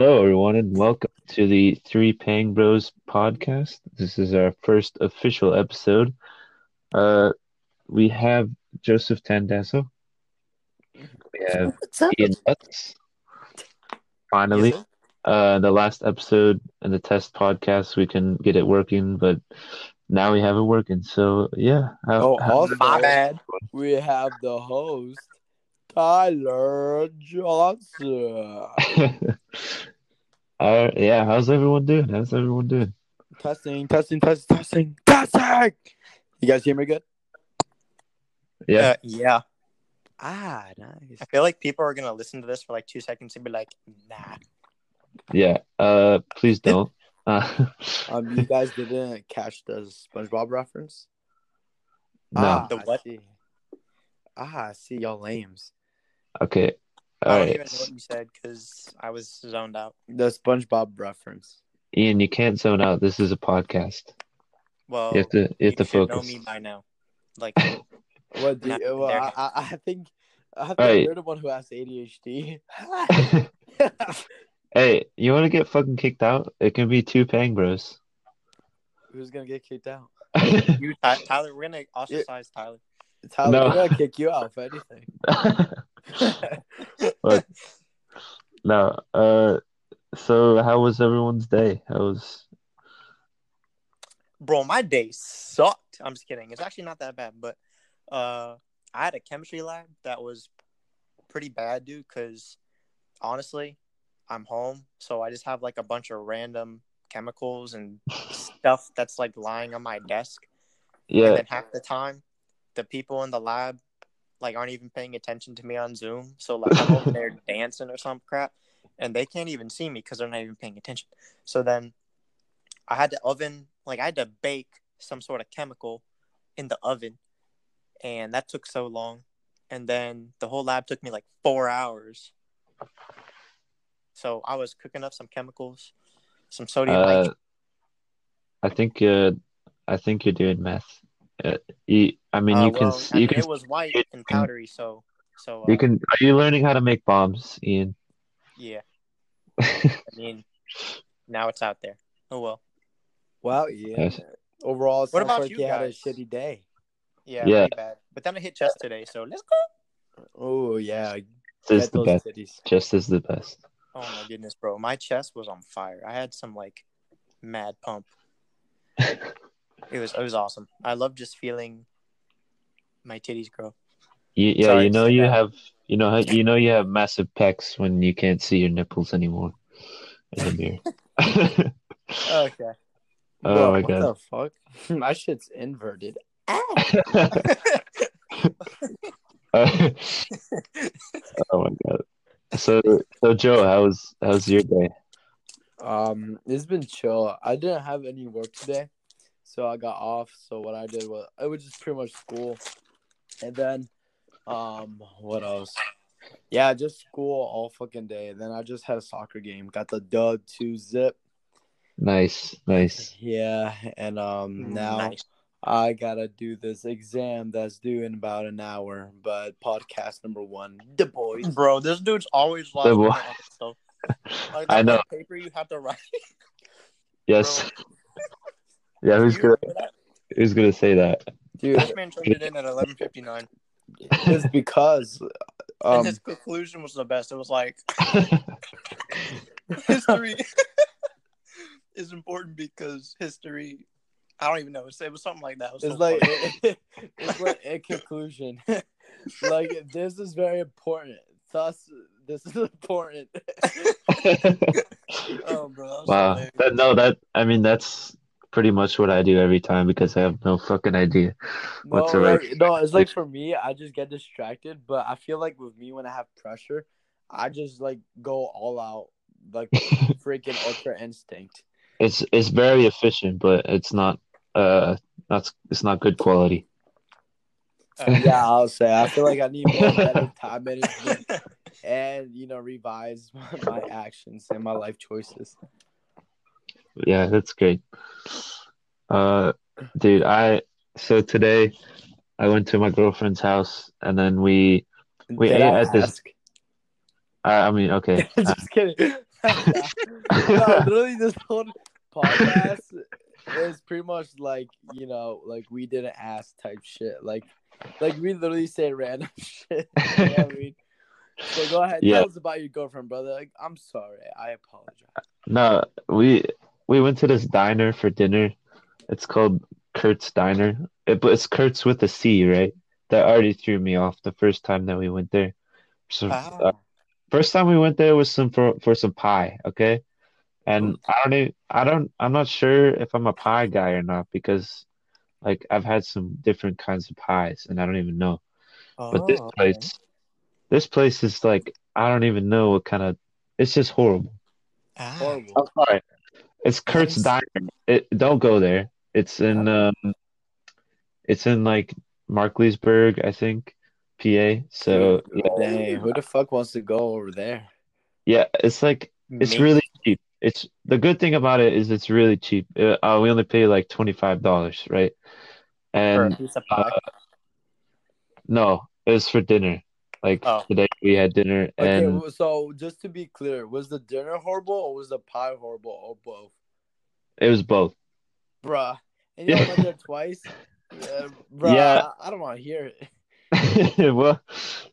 Hello, everyone, and welcome to the Three Pang Bros podcast. This is our first official episode. Uh, we have Joseph Tandasso. We have Ian Butts. Finally, Yes, uh, the last episode in the test podcast, we can get it working, but now we have it working. So, yeah. How, Oh, how- also, My bad. we have the host, Tyler Johnson. uh, yeah, how's everyone doing? How's everyone doing? testing, testing, testing, testing, testing. You guys hear me good? Yeah. Uh, yeah. Ah, nice. I feel like people are gonna listen to this for like two seconds and be like, nah. Yeah. Uh, please don't. Uh, Um, you guys didn't catch the SpongeBob reference? no. Ah, The I what? see. Ah, I see y'all lames. Okay. I All don't right. even know what you said because I was zoned out. The SpongeBob reference. Ian, you can't zone out. This is a podcast. Well, You have to. You have to should focus. know me by now. Like, What do you, well. I, I, I think I think Right. you're the one who has ADHD. hey, you want to get fucking kicked out? It can be two Pang Bros. Who's gonna get kicked out? you, Tyler, we're gonna ostracize Tyler. Tyler, No. we're gonna kick you out for anything. but no. Uh, so how was everyone's day? How was? Bro, my day sucked. I'm just kidding. It's actually not that bad, but uh, I had a chemistry lab that was pretty bad, dude. Because honestly, I'm home, so I just have like a bunch of random chemicals and stuff that's like lying on my desk. And Yeah. then half the time, the people in the lab like aren't even paying attention to me on Zoom. So like I'm over there dancing or some crap, and they can't even see me because they're not even paying attention. So then I had to oven like I had to bake some sort of chemical in the oven, and that took so long. And then the whole lab took me like four hours. So I was cooking up some chemicals, some sodium Uh. I think. Uh, I think you're doing meth. Uh, you, I mean, Uh, you can. well, s- I You mean, can. it was white you and powdery, so so uh, You can. Are you learning how to make bombs, Ian? yeah. I mean, now it's out there. Oh well. Well, yeah. Yes. Overall, it What sounds about like you you had a guys? shitty day. Yeah, Yeah. pretty bad. But then I hit chest today, so let's go. Oh yeah, This is get the those best. titties. Just as the best. Oh my goodness, bro. My chest was on fire. I had some like mad pump. It was it was awesome. I love just feeling my titties grow. You, yeah, Sorry you know you that. have you know you know you have massive pecs when you can't see your nipples anymore in the mirror. Okay. Oh Bro, my what God. the fuck? my shit's inverted. oh my god. So so Joe, how's how's your day? Um, it's been chill. I didn't have any work today, so I got off. So what I did was it was just pretty much school, and then, um, what else? Yeah, just school all fucking day. Then I just had a soccer game. Got the dub two zip. Nice, nice. Yeah, and um now nice. I gotta do this exam that's due in about an hour. But podcast number one, the boys. Bro, this dude's always last The minute boy- on this stuff. Like I know. paper you have to write. Yes. Yeah, who's gonna who's gonna say that? Dude, This man turned it in at eleven fifty nine. it's because and um his conclusion was the best. It was like history is important because history. I don't even know. It was something like that. It was so It's like funny. it's like in conclusion, like this is very important. Thus, this is important. oh, bro. That wow. That, no, that I mean that's pretty much what I do every time because I have no fucking idea. No, What's the like, right- no, it's like for me, I just get distracted. But I feel like with me, when I have pressure, I just like go all out, like freaking ultra instinct. It's it's very efficient, but it's not uh that's it's not good quality. Uh, Yeah, I'll say I feel like I need more better time management and you know revise my, my actions and my life choices. Yeah, that's great. Uh, dude, I so today I went to my girlfriend's house and then we we Did ate I at this. I, I mean, okay, uh, just kidding. no, literally, this whole podcast is pretty much like you know, like we didn't ask type shit. Like, like we literally say random shit. You know I mean? So go ahead, Yeah. tell us about your girlfriend, brother. Like, I'm sorry, I apologize. No, we we went to this diner for dinner. It's called Curt's Diner. It, but it's Curt's with a C, right? That already threw me off the first time that we went there. So uh, Ah. first time we went there was some for for some pie, okay? And I don't even, I don't I'm not sure if I'm a pie guy or not because like I've had some different kinds of pies and I don't even know. Oh, But this Oh, okay. place this place is like I don't even know what kind of it's just horrible. Ah. Horrible. I'm sorry. It's Curt's. Diner. It, don't go there. It's in um it's in like Markleysburg, I think, PA. So yeah, Dang, who the fuck wants to go over there? yeah, it's like it's Me. really cheap. It's the good thing about it is it's really cheap. Uh, uh, we only pay like twenty five dollars, right? for a And piece of pie. no, it was for dinner. Like Oh. today we had dinner Okay, and well, so just to be clear, was the dinner horrible or was the pie horrible or both? it was both. Bruh. And you went there twice? Yeah, bruh, Yeah. I, I don't want to hear it. well,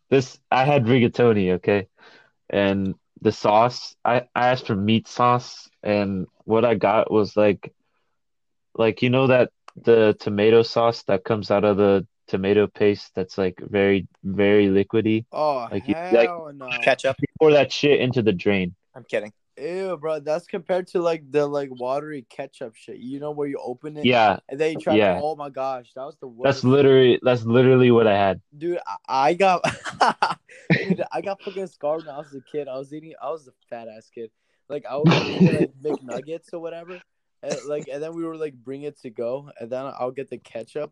this I had rigatoni, okay, and the sauce I, I asked for meat sauce, and what I got was like, like you know that the tomato sauce that comes out of the tomato paste that's like very very liquidy. Oh, Like, you- hell like- no. Ketchup. Pour that shit into the drain. I'm kidding. Ew, bro. That's compared to like the like watery ketchup shit. You know where you open it Yeah, and then you try yeah. to. Oh my gosh, that was the worst. that's literally that's literally what I had. Dude, I, I got, dude, I got fucking scarred when I was a kid. I was eating. I was a fat ass kid. Like I was eating like McNuggets or whatever, and like and then we were like bring it to go, and then I'll get the ketchup,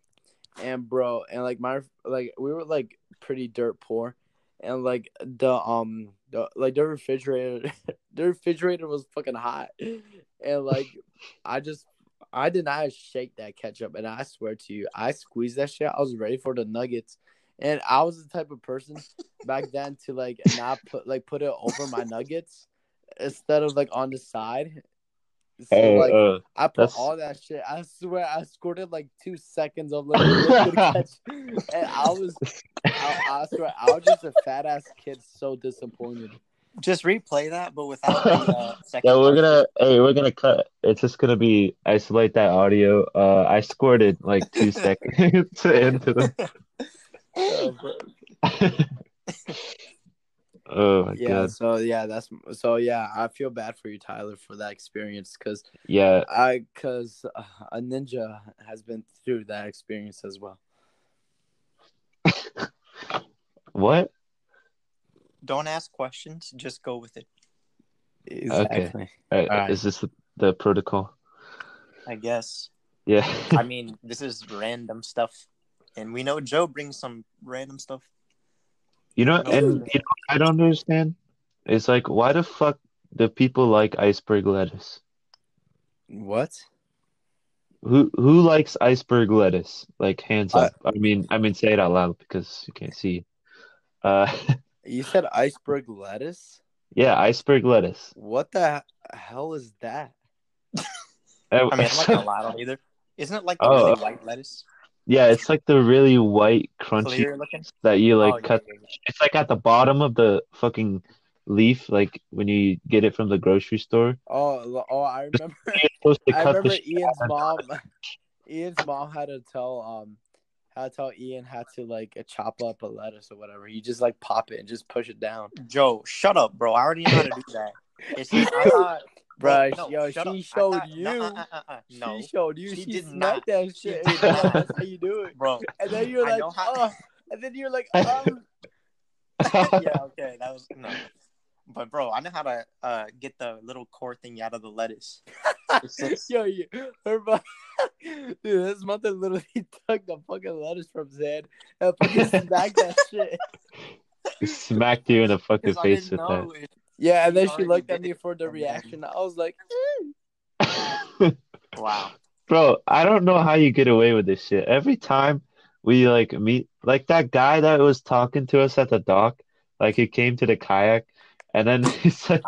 and bro, and like my like we were like pretty dirt poor, and like the um the like the refrigerator, the refrigerator was fucking hot, and like I just. I did not shake that ketchup, and I swear to you, I squeezed that shit. I was ready for the nuggets, and I was the type of person back then to like not put like put it over my nuggets instead of like on the side. So Oh, like uh, I put that's- all that shit. I swear I squirted like two seconds of like liquid ketchup, and I was I, I swear I was just a fat ass kid, so disappointed. Just replay that, but without the uh, second. yeah, we're gonna hey, we're gonna cut. It's just gonna be isolate that audio. Uh, I squirted like two seconds into the. Uh, Oh my yeah, god. so yeah, that's so yeah. I feel bad for you, Tyler, for that experience because Yeah. I because uh, a ninja has been through that experience as well. What? Don't ask questions. Just go with it. Exactly. Uh, Alright. Is this the, the protocol? I guess. Yeah. I mean, this is random stuff, and we know Joe brings some random stuff. You know, and you know, I don't understand. It's like, why the fuck do people like iceberg lettuce? What? Who who likes iceberg lettuce? Like hands I- up. I mean, I mean, say it out loud because you can't see. Uh, You said iceberg lettuce? yeah, iceberg lettuce. What the hell is that? Uh, I mean, I'm not gonna lie, I don't either. Isn't it like the Oh, really white lettuce, yeah, it's like the really white, crunchy clear looking? that you like Oh, yeah, cut. yeah, yeah. It's like at the bottom of the fucking leaf, like when you get it from the grocery store. Oh, lo- oh, I remember. You're supposed to I cut the remember shit Ian's out. mom. Ian's mom had to tell um, had to tell Ian had to like chop up a lettuce or whatever. You just like pop it and just push it down. Joe, shut up, bro. I already know how to do that. It's just, I thought, Bruh, Oh, no, yo, she up. I showed thought- you. Uh, uh, uh, uh, no. She showed you. She She, did smacked that She shit. did not. That's how you do it. bro. And then you're like, how- oh. And then you're like, um. yeah, okay, that was no. But bro, I know how to uh, get the little core thing out of the lettuce. It's just- Yo, you, her mom, dude, his mother literally took the fucking lettuce from his head and fucking smacked that shit. Smacked you in the fucking 'cause I face didn't with that. know it- Yeah, and then She she looked at me for the reaction. I was like, Wow. Bro, I don't know how you get away with this shit. Every time we like meet, like that guy that was talking to us at the dock, like he came to the kayak And then he said,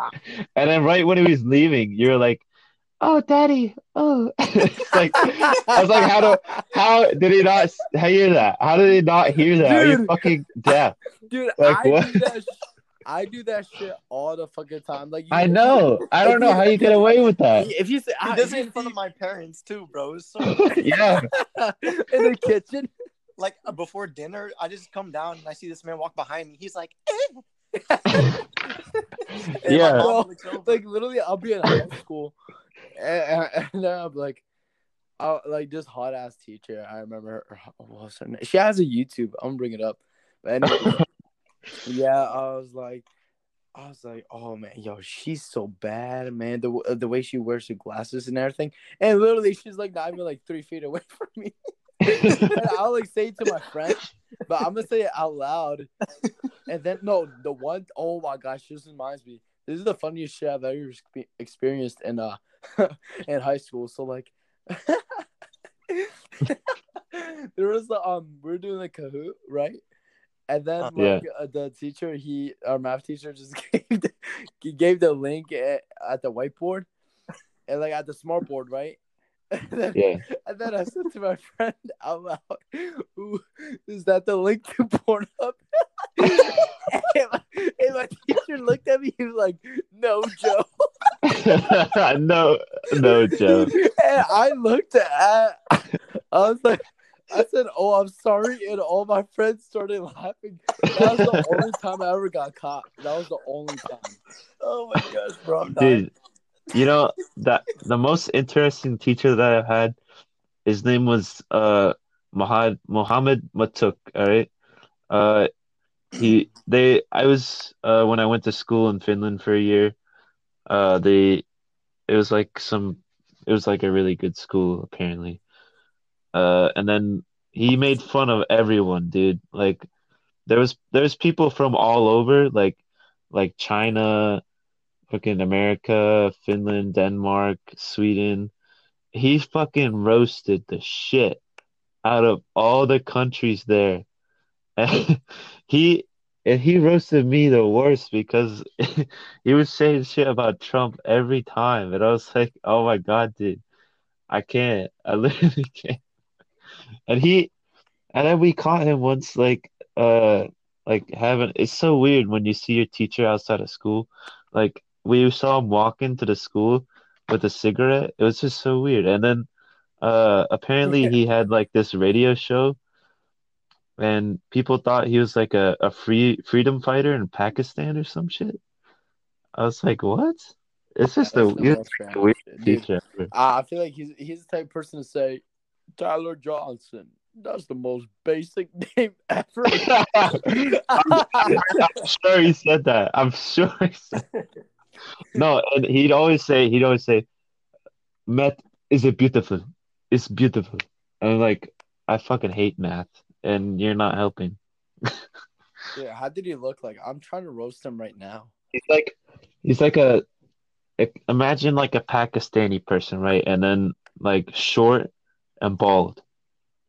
and then right when he was leaving, you're like, "Oh, daddy, oh." it's like I was like, how do how did he not hear that? How did he not hear that? Are you fucking deaf? Dude, Like, I what? Do that. Sh- I do that shit all the fucking time. Like you, I know. I don't know how you get away with that. If you say He I- does if it in front of my parents too, bro. So yeah. in the kitchen. like uh, before dinner, I just come down and I see this man walk behind me. He's like, eh. Yeah. mom Bro, like literally, I'll be in high school, and, and, and then I'm like, I'll, like this hot ass teacher. I remember her. What was her name? She has a YouTube. I'm gonna bring it up. But anyway, yeah, I was like, I was like, oh man, yo, she's so bad, man. The the way she wears her glasses and everything, and literally, she's like not even like three feet away from me. I'll like say it to my friend, but I'm gonna say it out loud. And then no, the one oh my gosh, this reminds me. This is the funniest shit I've ever experienced in uh in high school. So like, there was the um we are doing the Kahoot right, and then Uh, like uh, the teacher he our math teacher just gave the, he gave the link at, at the whiteboard and like at the smart board right. And then, Yeah. and then I said to my friend out loud, is that the link to Pornhub? and, my, and my teacher looked at me, he was like, No, Joe. no, no, Joe. and I looked at I was like I said, Oh, I'm sorry, and all my friends started laughing. That was the only time I ever got caught. That was the only time. oh my gosh, bro, I'm dying. Dude, you know that the most interesting teacher that I've had, his name was uh Mohammed Mohammed Matuk. All right, uh, he they I was uh when I went to school in Finland for a year, uh they it was like some it was like a really good school apparently, uh and then he made fun of everyone, dude. Like there was there's people from all over, like like China fucking America, Finland, Denmark, Sweden. He fucking roasted the shit out of all the countries there. And he and he roasted me the worst because he was saying shit about Trump every time. And I was like, oh my God, dude, I can't. I literally can't. And he and then we caught him once like uh like having it's so weird when you see your teacher outside of school. Like we saw him walk into the school with a cigarette. It was just so weird. And then uh apparently he had like this radio show and people thought he was like a, a free freedom fighter in Pakistan or some shit. I was like, what? It's just a That's the he's most a random weird shit. Dude, teacher. I feel like he's he's the type of person to say, Tyler Johnson. That's the most basic name ever. I'm sure he said that. I'm sure he said No, and he'd always say he'd always say, Math is it beautiful. It's beautiful. And I'm like, I fucking hate math and you're not helping. yeah, how did he look like? I'm trying to roast him right now. He's like he's like a imagine like a Pakistani person, right? And then like short and bald.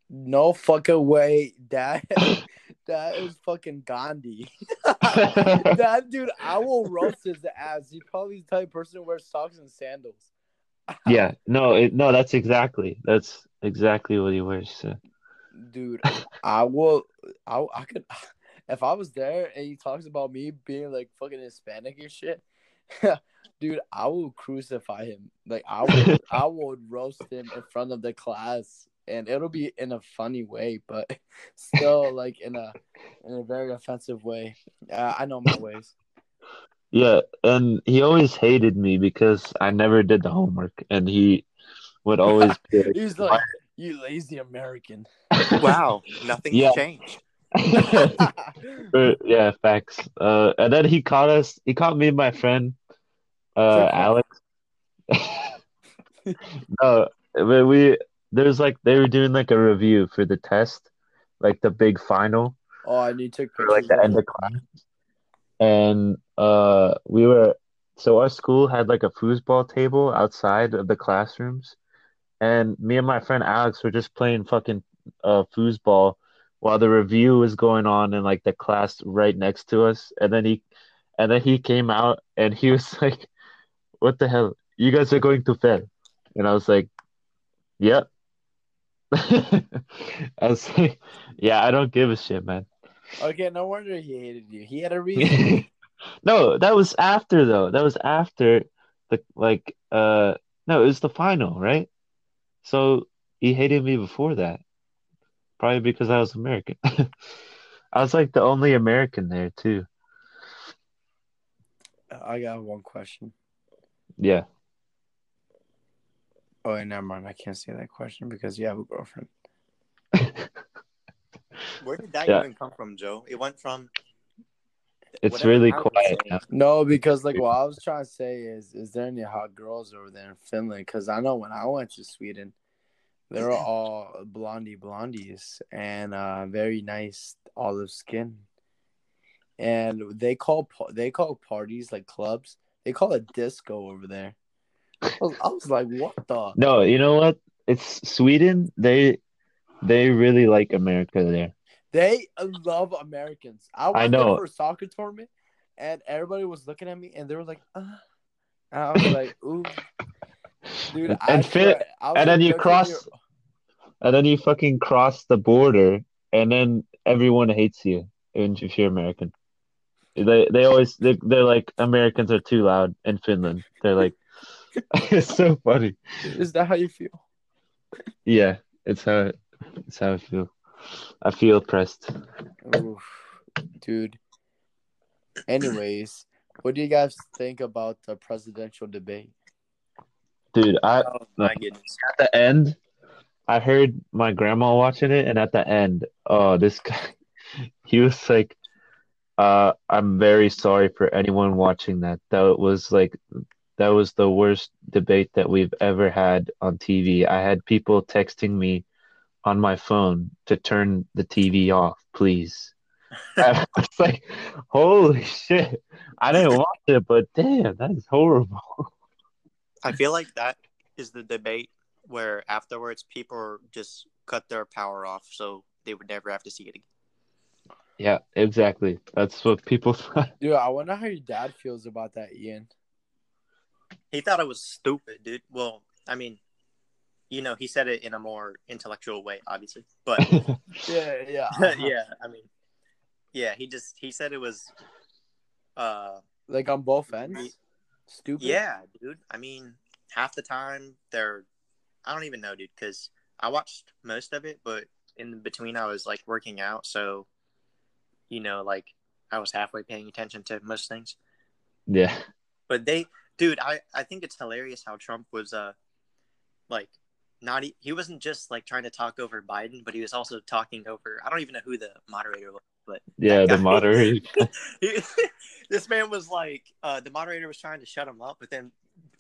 No fucking way. That that is fucking Gandhi. that dude, I will roast his ass. He's probably the type of person who wears socks and sandals. yeah, no, it, no, that's exactly that's exactly what he wears. So. dude i will I, I could if i was there and he talks about me being like fucking hispanic and shit dude i will crucify him like i would i would roast him in front of the class and it'll be in a funny way but still like in a in a very offensive way uh, i know my ways Yeah, and he always hated me because I never did the homework, and he would always be like, he's like you lazy american Wow, nothing's Yeah. changed. Yeah, facts. Uh, and then he caught us. He caught me and my friend, uh, Alex. no, but we there's like they were doing like a review for the test, like the big final. Oh and you took pictures like the end of class, and uh, we were so our school had like a foosball table outside of the classrooms, and me and my friend Alex were just playing fucking uh foosball while the review was going on in like the class right next to us, and then he, and then he came out and he was like, "What the hell? You guys are going to fail," and I was like, "Yep." I was like, "Yeah, I don't give a shit, man." Okay, no wonder he hated you. He had a reason. no, that was after though. That was after the like uh no, it was the final, right? So he hated me before that. Probably because I was American. I was like the only American there too. I got one question. Yeah. Oh, wait, never mind. I can't say that question because you have a girlfriend. Where did that Yeah. even come from, Joe? It went from. It's really I quiet saying. No, because like what I was trying to say is, is there any hot girls over there in Finland? Because I know when I went to Sweden, they were all blondie blondies and uh, very nice olive skin, and they call they call parties like clubs. They call it disco over there. I was, I was like, what the? No, you know what? It's Sweden. They they really like America there. They love Americans. I went I there know. for a soccer tournament, and everybody was looking at me, and they were like, uh. and I was like, ooh. Dude, And Fin- swear, I and then you cross- year- And then you fucking cross the border, and then everyone hates you if you're American. They they always they they're like Americans are too loud in Finland. They're like it's so funny. Is that how you feel? Yeah, it's how it's how I feel. I feel oppressed. Oof, dude. Anyways, what do you guys think about the presidential debate? Dude, I Oh my goodness. at the end, I heard my grandma watching it, and at the end, oh, this guy, he was like, uh, I'm very sorry for anyone watching that. That was like, that was the worst debate that we've ever had on TV. I had people texting me on my phone to turn the TV off, please. I was like, holy shit. I didn't watch it, but damn, that is horrible. I feel like that is the debate where afterwards people just cut their power off so they would never have to see it again. Yeah, exactly. That's what people thought. Dude, I wonder how your dad feels about that, Ian. He thought it was stupid, dude. Well, I mean, you know, he said it in a more intellectual way, obviously. But Yeah, yeah. yeah, I mean, yeah, he just he said it was uh Like on both ends? Stupid? yeah, dude. I mean, half the time they're I don't even know, dude, cuz I watched most of it, but in between I was like working out, so you know, like I was halfway paying attention to most things. Yeah. But they, dude, I I think it's hilarious how Trump was uh like not he wasn't just like trying to talk over Biden, but he was also talking over I don't even know who the moderator was, but Yeah, the moderator. he- this man was like uh the moderator was trying to shut him up, but then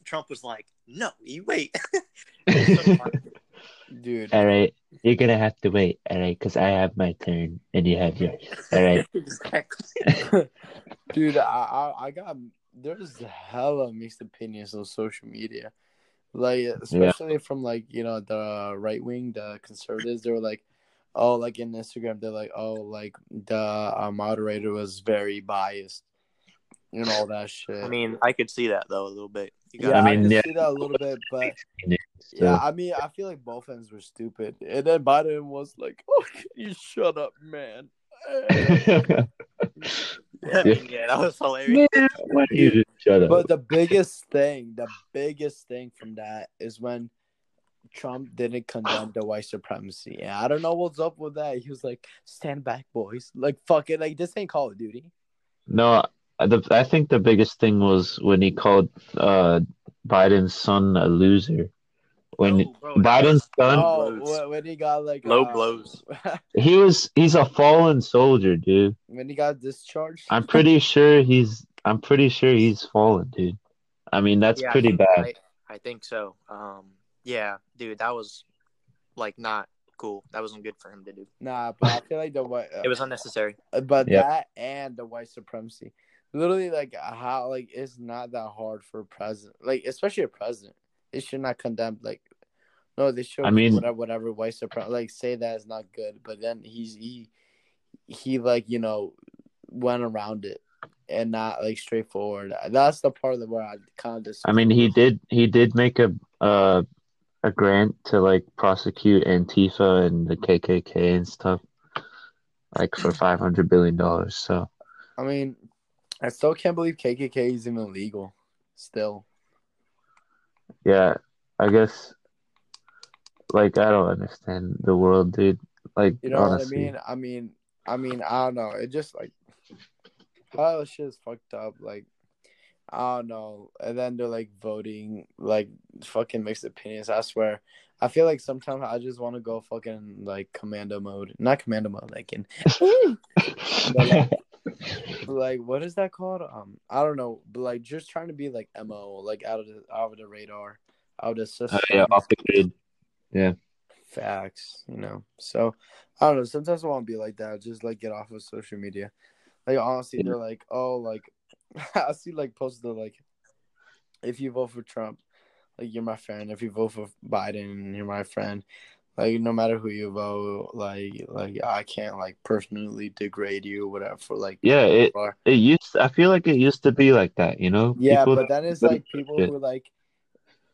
Trump was like, "No, you wait." It so. Dude. All right, you're gonna have to wait. All right, because I have my turn and you have yours. All right. exactly. Dude, I, I I got there's hella mixed opinions on social media, like especially from like you know the right wing, the conservatives. They were like, oh, like in Instagram, they're like, oh, like the uh, moderator was very biased, and all that shit. I mean, I could see that though a little bit. You yeah, got I I, mean, can yeah. see that a little bit, but So, yeah, I mean, I feel like both ends were stupid, and then Biden was like, oh, you shut up, man. I mean, yeah, that was hilarious. Why do you just shut up? But the biggest thing, the biggest thing from that is when Trump didn't condemn the white supremacy. And I don't know what's up with that. He was like, "Stand back, boys!" Like, fuck it. Like this ain't Call of Duty. No, the, I think the biggest thing was when he called uh, Biden's son a loser. When No, bro, Biden's was son, Oh, when, when he got like Low uh, blows. he was he's a fallen soldier, dude. when he got discharged. I'm pretty sure he's I'm pretty sure he's fallen, dude. I mean, that's Yeah, pretty think- bad. I, I think so. Um, yeah, dude, that was like not cool. That wasn't good for him to do. Nah, but I feel like the white. It was unnecessary. Uh, but Yep. that and the white supremacy literally like how like it's not that hard for a president like especially a president they should not condemn like no they should I mean- whatever whatever white supremacy like say that is not good but then he's he he like you know went around it and not like straightforward. That's the part of where I kind of disagree. I mean, he did he did make a uh a grant to like prosecute Antifa and the KKK and stuff, like for five hundred billion dollars. So I mean, I still can't believe KKK is even legal. Still, yeah, I guess like I don't understand the world, dude. Like you know honestly, what I mean? I mean, I mean, I don't know. It just like how shit is fucked up. Like I don't know. And then they're like voting like fucking mixed opinions. I swear. I feel like sometimes I just want to go fucking like commando mode, not commando mode, like in. but, like, like what is that called? Um, I don't know, but like just trying to be like mo, like out of the out of the radar, out of the system. Uh, yeah, off the grid. Yeah. Facts, you know. So I don't know. Sometimes I want to be like that. Just like get off of social media. Like honestly, they're like, oh, like I see like posts that like, if you vote for Trump, like you're my friend. If you vote for Biden, you're my friend. Like no matter who you vote, like like I can't like personally degrade you, or whatever. For like Yeah, it it used. I feel like it used to be like that. You know. yeah, People but then it's like people shit. who like,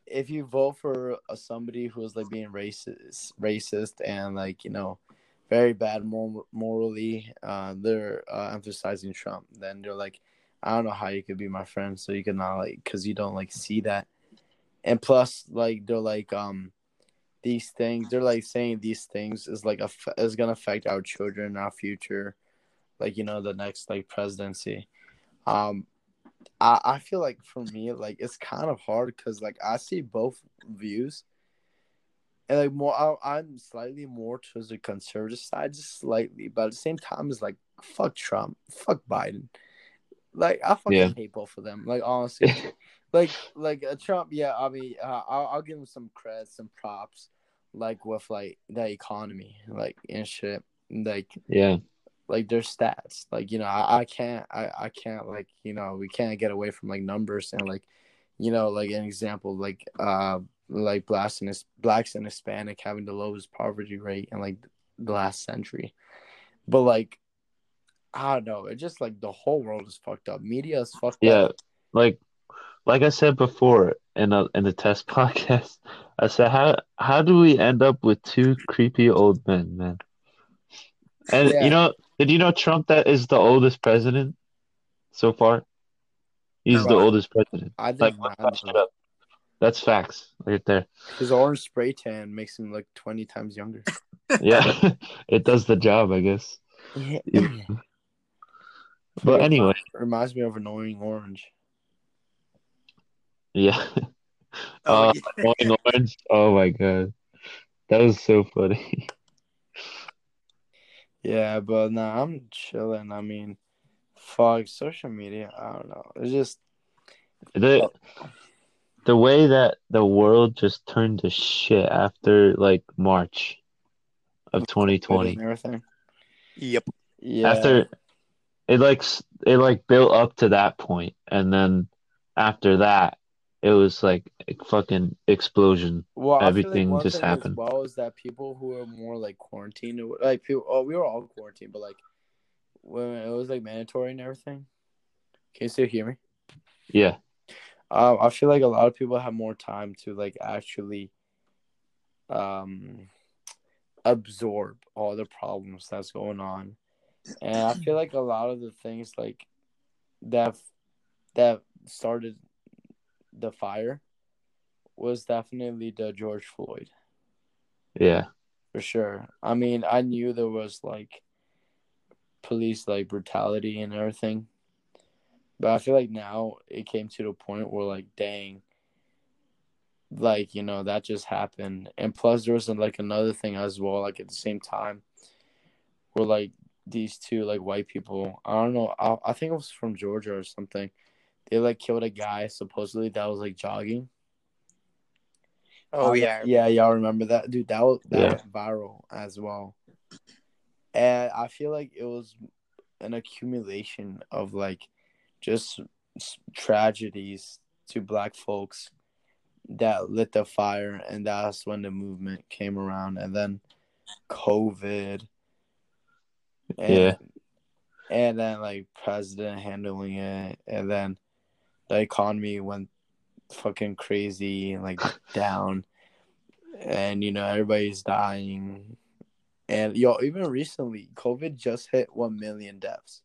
if you vote for a, somebody who is like being racist, racist and like you know, very bad mor- morally, uh, they're uh, emphasizing Trump. Then they're like, I don't know how you could be my friend, so you cannot like, cause you don't like see that. And plus, like they're like, um, these things. They're like saying these things is like a is gonna affect our children, our future, like you know the next like presidency. Um, I, I feel like for me, like it's kind of hard because like I see both views, and like more, I, I'm slightly more towards the conservative side, just slightly, but at the same time, it's like fuck Trump, fuck Biden, like I fucking Yeah. hate both of them. Like honestly, like like uh, Trump, yeah, I mean, uh, I'll, I'll give him some credit, some props, like with like the economy, like and shit, like Yeah. like their stats. Like, you know, I, I can't I, I can't like, you know, we can't get away from like numbers and like, you know, like an example, like uh like blacks and blacks and Hispanic having the lowest poverty rate in like the last century. But like I don't know, it just like the whole world is fucked up. Media is fucked Yeah. up. Yeah, like like I said before in a, in the test podcast, I said how how do we end up with two creepy old men, man? And Yeah. you know, did you know Trump that is the oldest president so far? He's the No. oldest president. I did Like, not look that know. up. That's facts right there. His orange spray tan makes him look twenty times younger. Yeah, it does the job, I guess. Yeah. But anyway, reminds me of annoying orange. yeah. Oh, Uh, yeah. Orange. Oh my god, that was so funny. Yeah, but nah, I'm chilling. I mean, fuck social media. I don't know. It's just The the way that the world just turned to shit after like March of 2020. everything. Yep. Yeah. After it like it like built up to that point, and then after that, it was like a fucking explosion. well, everything one just happened. Well, is that people who are more like quarantined, like people. Oh, we were all quarantined, but like when it was like mandatory and everything. Can you still hear me? Yeah, Um, I feel like a lot of people have more time to like actually um absorb all the problems that's going on. And I feel like a lot of the things like that that started the fire was definitely the George Floyd yeah, for sure. I mean, I knew there was like police like brutality and everything. But I feel like now it came to the point where like dang like, you know, that just happened. And plus there was like another thing as well, like at the same time where like these two like white people, I don't know, I, I think it was from Georgia or something. They like killed a guy supposedly that was like jogging. Oh Um, yeah. yeah, y'all remember that, dude? That was that Yeah. went viral as well, and I feel like it was an accumulation of like just tragedies to Black folks that lit the fire, and that's when the movement came around, and then COVID, and Yeah. and then like president handling it, and then the economy went fucking crazy and like down, and you know everybody's dying, and yo, even recently, COVID just hit one million deaths.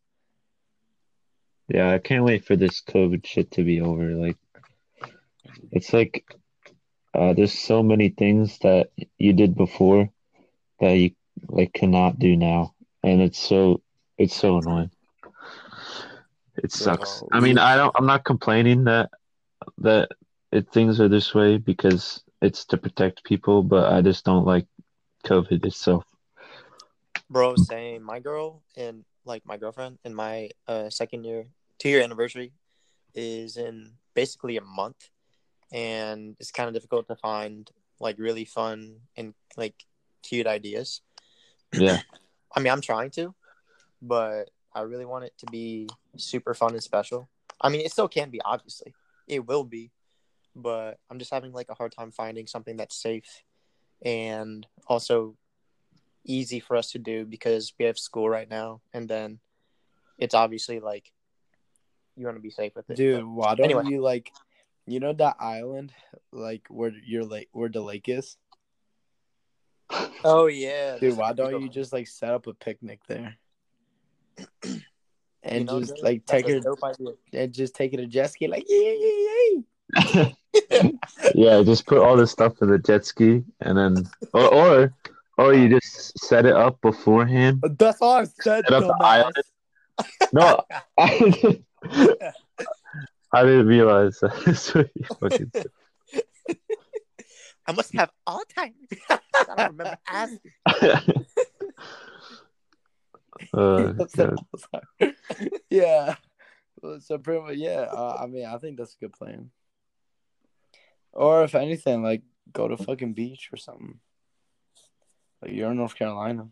Yeah, I can't wait for this COVID shit to be over. Like, it's like uh, there's so many things that you did before that you like cannot do now, and it's so it's so annoying. It sucks. I mean, I don't. I'm not complaining that that it, things are this way because it's to protect people, but I just don't like COVID itself. Bro, same. My girl and like my girlfriend in my uh, second year, two year anniversary is in basically a month, and it's kind of difficult to find like really fun and like cute ideas. Yeah. I mean, I'm trying to, but I really want it to be super fun and special. I mean, it still can be, obviously. It will be, but I'm just having like a hard time finding something that's safe and also easy for us to do because we have school right now, and then it's obviously like you want to be safe with it. Dude, why don't anyway. you like, you know that island, like where your lake, where the lake is? Oh yeah, Dude, why don't you just like set up a picnic there? And You know, just like take a it and just take it to jet ski, like yeah, yeah, yeah. yeah, just put all this stuff in the jet ski, and then or or or you just set it up beforehand. Uh, that's all I said, Set up the island. No, I didn't, I didn't realize that's what you fucking said. I must have Alzheimer's. I don't remember asking. Uh, That's God. yeah. So pretty much, yeah. Uh, I mean, I think that's a good plan. Or if anything, like go to fucking beach or something. Like you're in North Carolina.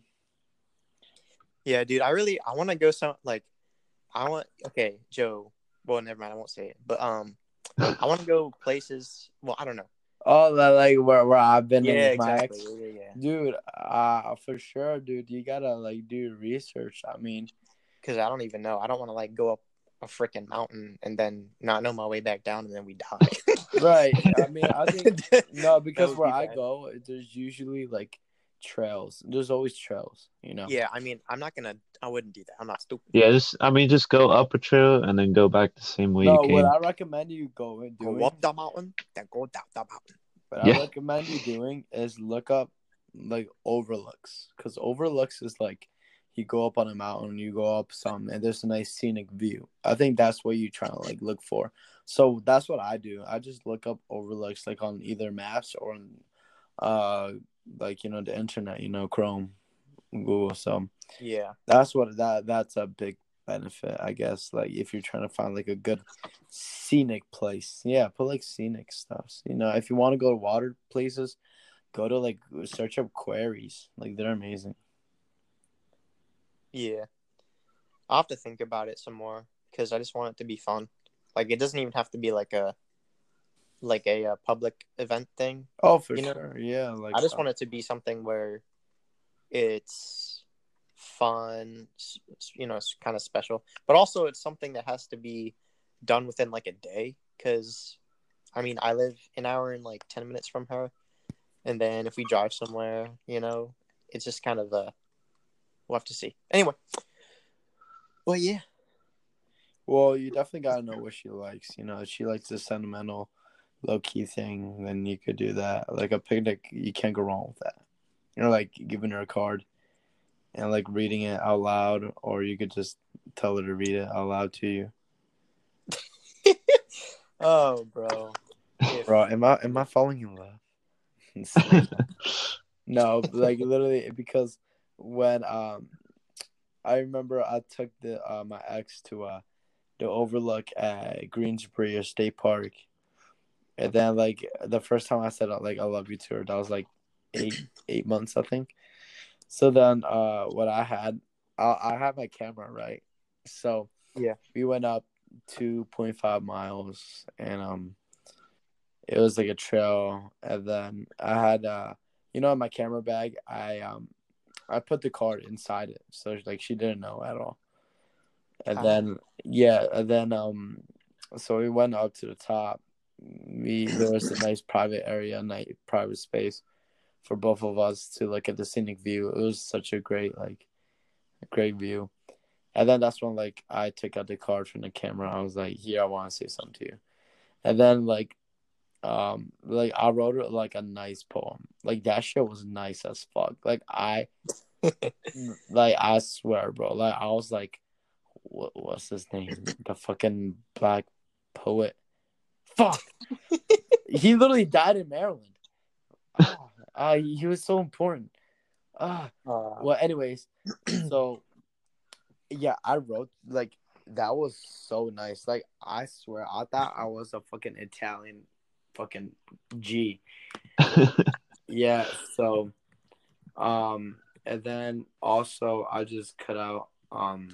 Yeah, dude, I really I want to go some like I want okay, Joe. Well, never mind, I won't say it. But um I want to go places. Well, I don't know. Oh, that, like where where I've been Yeah, with my exactly. ex. Yeah, yeah. Dude, uh, for sure, dude. You gotta like do research. I mean, Because I don't even know. I don't want to like go up a freaking mountain and then not know my way back down and then we die. right? I mean, I think no, because where be I go, there's usually like trails. There's always trails. You know. yeah, I mean, I'm not gonna. I wouldn't do that. I'm not stupid. Yeah, just I mean, just go up a trail and then go back the same way No, you what. I recommend you go and Go up the mountain, then go down the mountain. what Yeah. I recommend you doing is look up like overlooks, because overlooks is like you go up on a mountain, you go up some, and there's a nice scenic view. I think that's what you're trying to like look for. So that's what I do. I just look up overlooks like on either maps or on, uh, like you know the internet, you know Chrome, Google. So Yeah, that's what that that's a big benefit i guess like if you're trying to find like a good scenic place yeah put like scenic stuff you know if you want to go to water places go to like search up quarries like they're amazing yeah. I'll have to think about it some more because I just want it to be fun. Like it doesn't even have to be like a like a, uh public event thing. oh for You know, sure yeah like I just uh, want it to be something where it's fun, you know, it's kind of special, but also it's something that has to be done within like a day. Because, I mean, I live an hour and like 10 minutes from her. And then if we drive somewhere, you know, it's just kind of a, we'll have to see. Anyway. Well, yeah. well you definitely gotta know what she likes you know she likes the sentimental low-key thing then you could do that like a picnic you can't go wrong with that you know like giving her a card and like reading it out loud or you could just tell her to read it out loud to you Oh, bro. If- Bro, am I am I falling in love? no, like literally because when um I remember I took the uh, my ex to uh the overlook at Greensbury State Park. And then like the first time I said like I love you to her, that was like eight eight months I think. So then uh what I had I I had my camera, right? So Yeah. we went up two point five miles and um it was like a trail and then i had uh you know in my camera bag i um i put the card inside it so like she didn't know at all And Uh-huh. then yeah, and then um, so we went up to the top. We there was a nice private area, nice private space for both of us to look at the scenic view. It was such a great like, great view. And then that's when like I took out the card from the camera. I was like, "Here, I want to say something to you." And then like, um, like I wrote it like a nice poem. Like that shit was nice as fuck. Like I, like I swear, bro. Like I was like, what what's his name? The fucking black poet. Fuck. he literally died in Maryland. Ah, ah, he was so important. Ah, Uh, well, anyways, so yeah, I wrote like that was so nice. Like I swear, I thought I was a fucking Italian, fucking G. Yeah. So, um, and then also I just cut out um.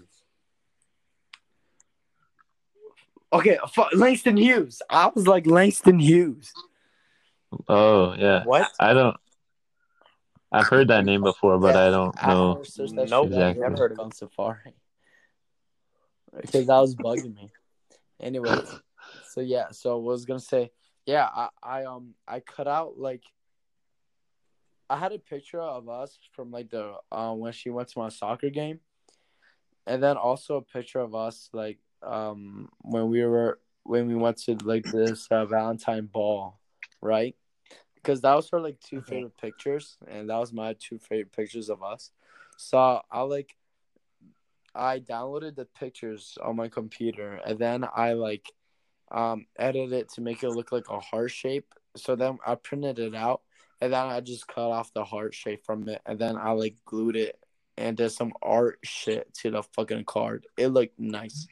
Okay, fu- Langston Hughes. I was like Langston Hughes. oh yeah, what? I don't. I've heard that name before, but I don't know. searched that Nope, shit up. exactly. Never heard of it on Safari. Because that was bugging me. Anyway, so yeah, so I was gonna say, yeah, I, I um I cut out like I had a picture of us from like the um when she went to my soccer game, and then also a picture of us like um when we were when we went to like this uh, Valentine ball, right? Because that was her like two Okay. favorite pictures, and that was my two favorite pictures of us. So I like I downloaded the pictures on my computer, and then I like um edited it to make it look like a heart shape. So then I printed it out, and then I just cut off the heart shape from it, and then I like glued it and did some art shit to the fucking card. It looked nice.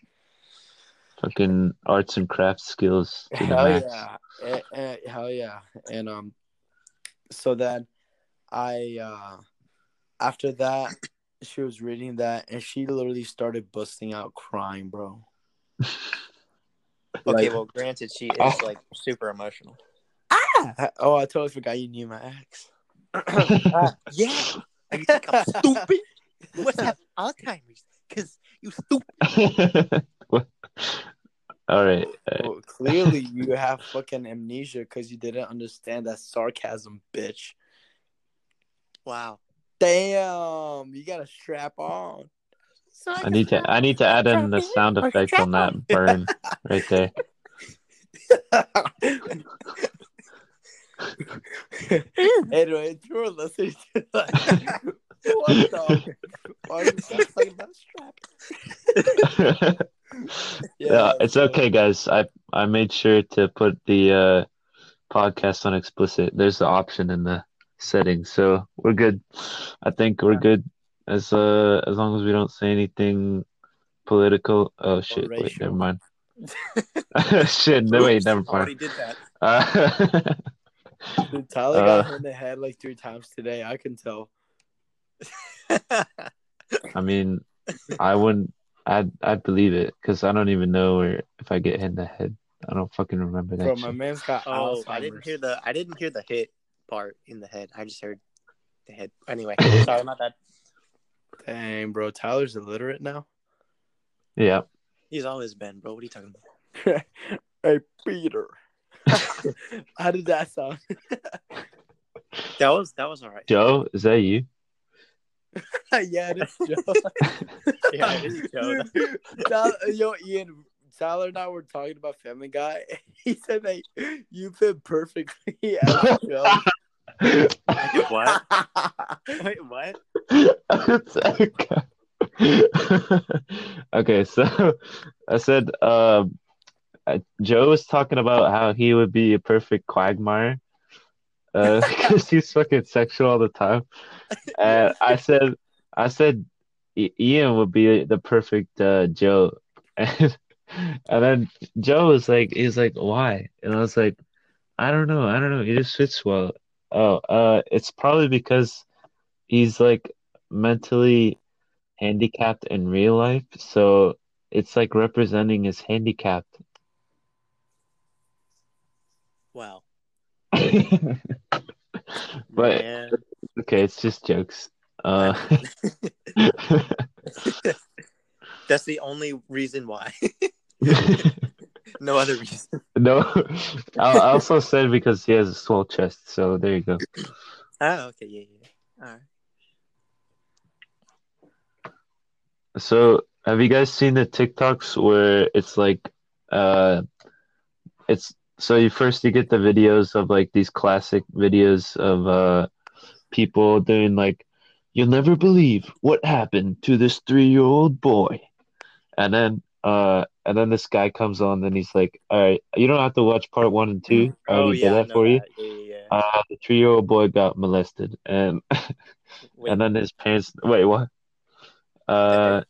Fucking arts and crafts skills Hell yeah. Eh, eh, hell yeah. And um so then I uh after that she was reading that and she literally started busting out crying, bro. Okay, Like- well, granted, she is Oh. like super emotional. Ah! Oh, I totally forgot you knew my ex. Yeah. You think I'm stupid? What's have Alzheimer's? Cause you stupid. What? All right. uh, Well, clearly you have fucking amnesia because you didn't understand that sarcasm, bitch. Wow. Damn, you gotta strap on. I need to. I need to add in the sound effect on that burn right there. anyway, if you were listening to that, what the? Why are you guys talking about strap? Yeah, it's okay, guys. I I made sure to put the uh, podcast on explicit. There's the option in the settings, so we're good. I think we're good as uh as long as we don't say anything political. Oh shit! Wait, never mind. shit! No, wait, never mind. Already did that. Uh, Dude, Tyler got Uh, hit in the head like three times today. I can tell. I mean, I wouldn't. I'd I'd believe it because I don't even know where if I get hit in the head. I don't fucking remember that. Bro, shit. my man's got oh, Alzheimer's. I didn't hear the I didn't hear the hit part in the head. I just heard the head. Anyway, sorry about that. Dang, bro, Tyler's illiterate now. Yeah. He's always been, bro. What are you talking about? hey, Peter. How did that sound? That was that was all right. Joe, is that you? yeah, it is Joe. Yeah, it is Joe. Tyler, yo, Ian, Tyler and I were talking about Family Guy. He said that you fit perfectly as Joe. What? Wait, what? It's okay. okay, so I said uh, Joe was talking about how he would be a perfect quagmire because he's fucking sexual all the time, and I said I said Ian would be the perfect uh, Joe, and and then Joe was like he's like why, and I was like I don't know I don't know he just fits well. Oh, uh, it's probably because he's like mentally handicapped in real life, so it's like representing his handicap. Wow. But Man. okay, it's just jokes. Uh, That's the only reason why. no other reason. no, I also said because he has a swell chest. So there you go. Oh, okay, yeah, yeah. All right. So have you guys seen the TikToks where it's like, uh, it's so you first you get the videos of like these classic videos of uh people doing like, you'll never believe what happened to this three-year-old boy, and then uh and then this guy comes on and he's like, all right, you don't have to watch part one and two. I Oh already yeah, did that for you. that. Yeah, yeah, yeah. Uh, the three-year-old boy got molested, and and then his parents. Wait, what? Uh,